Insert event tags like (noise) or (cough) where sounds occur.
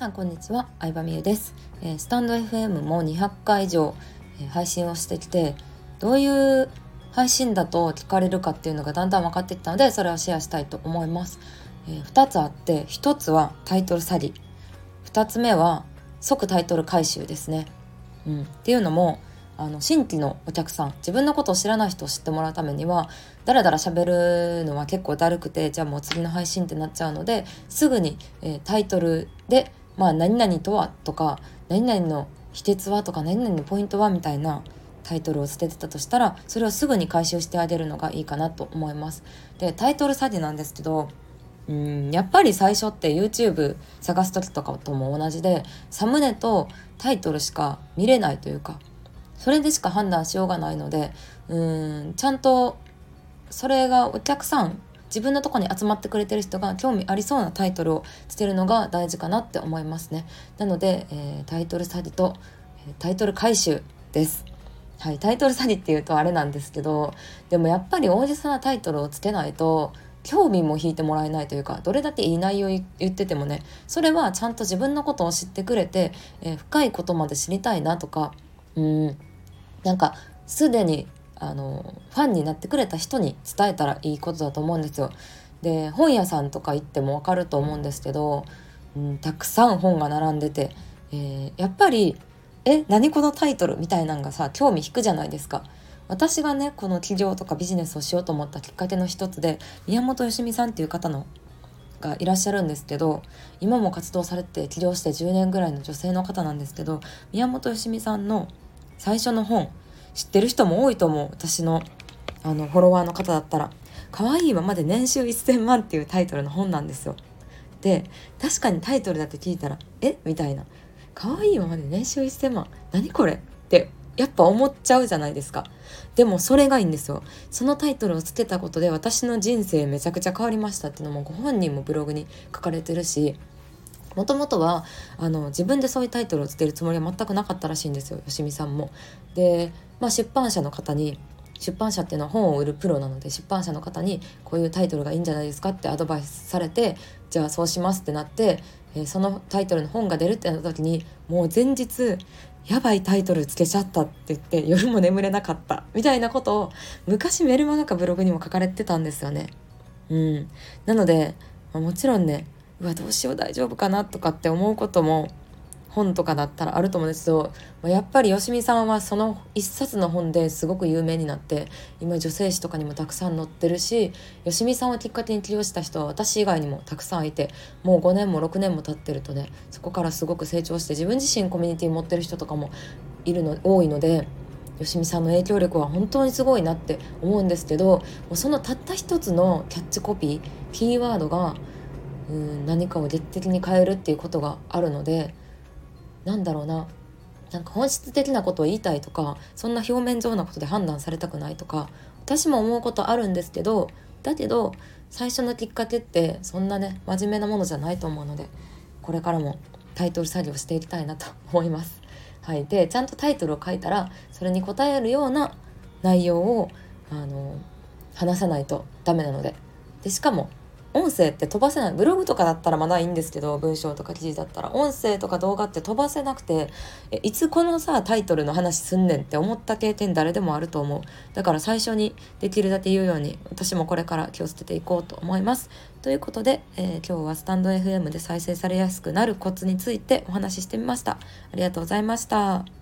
さんこんにちは。相葉美優です、えー、スタンド FM も200回以上、えー、配信をしてきてどういう配信だと聞かれるかっていうのがだんだん分かってきたのでそれをシェアしたいと思います、えー、2つあって1つはタイトル詐欺。2つ目は即タイトル回収ですね、うん、っていうのもあの新規のお客さん自分のことを知らない人を知ってもらうためにはだらだら喋るのは結構だるくてじゃあもう次の配信ってなっちゃうのですぐに、えー、タイトルで「まあ、何々とは」とか「何々の秘訣は」とか「何々のポイントは」みたいなタイトルを捨ててたとしたらそれをすぐに回収してあげるのがいいかなと思います。でタイトル詐欺なんですけどうんやっぱり最初って YouTube 探す時とかとも同じでサムネとタイトルしか見れないというかそれでしか判断しようがないのでうんちゃんとそれがお客さん自分のとこに集まってくれてる人が興味ありそうなタイトルをつけるのが大事かなって思いますね。なので、えー、タイトル詐欺とタイトル回収です。はい、タイトル詐欺っていうとあれなんですけどでもやっぱり大げさなタイトルをつけないと興味も引いてもらえないというかどれだけいい内容言っててもねそれはちゃんと自分のことを知ってくれて、えー、深いことまで知りたいなとかうんなんかすでにあのファンになってくれた人に伝えたらいいことだと思うんですよ。で本屋さんとか行っても分かると思うんですけど、うん、たくさん本が並んでて、えー、やっぱり「え何このタイトル?」みたいなんがさ興味引くじゃないですか。私がねこの起業とかビジネスをしようと思ったきっかけの一つで宮本よしみさんっていう方のがいらっしゃるんですけど今も活動されて起業して10年ぐらいの女性の方なんですけど宮本よしみさんの最初の本知ってる人も多いと思う私のあのフォロワーの方だったら「可愛いままで年収1000万」っていうタイトルの本なんですよ。で確かにタイトルだって聞いたら「え？みたいな「可愛いままで年収1000万？何これ?」ってやっぱ思っちゃうじゃないですか。でもそれがいいんですよ。そのタイトルをつけたことで私の人生めちゃくちゃ変わりましたっていうのもご本人もブログに書かれてるしもともとはあの自分でそういうタイトルをつけるつもりは全くなかったらしいんですよよしみさんも。で、まあ、出版社の方に出版社っていうのは本を売るプロなので出版社の方にこういうタイトルがいいんじゃないですかってアドバイスされてじゃあそうしますってなって、えー、そのタイトルの本が出るってなった時にもう前日やばいタイトルつけちゃったって言って夜も眠れなかったみたいなことを昔メルマガかブログにも書かれてたんですよね。うん、なので、ま、もちろんねうわどうしよう大丈夫かなとかって思うことも本とかだったらあると思うんですけどやっぱりよしみさんはその一冊の本ですごく有名になって今女性誌とかにもたくさん載ってるしよしみさんをきっかけに起業した人は私以外にもたくさんいてもう5年も6年も経ってるとねそこからすごく成長して自分自身コミュニティ持ってる人とかもいるの多いので。よしみさんの影響力は本当にすごいなって思うんですけどそのたった一つのキャッチコピーキーワードがうん何かを劇的に変えるっていうことがあるのでなんだろうな。なんか本質的なことを言いたいとかそんな表面上なことで判断されたくないとか私も思うことあるんですけどだけど最初のきっかけってそんなね真面目なものじゃないと思うのでこれからもタイトル作業していきたいなと (laughs) 思います。はい、でちゃんとタイトルを書いたらそれに応えるような内容をあの話さないとダメなので。でしかも音声って飛ばせないブログとかだったらまだいいんですけど文章とか記事だったら音声とか動画って飛ばせなくてえいつこのさタイトルの話すんねんって思った経験誰でもあると思う。だから最初にできるだけ言うように私もこれから気をつけていこうと思います。ということで、えー、今日はスタンド FM で再生されやすくなるコツについてお話ししてみました。ありがとうございました。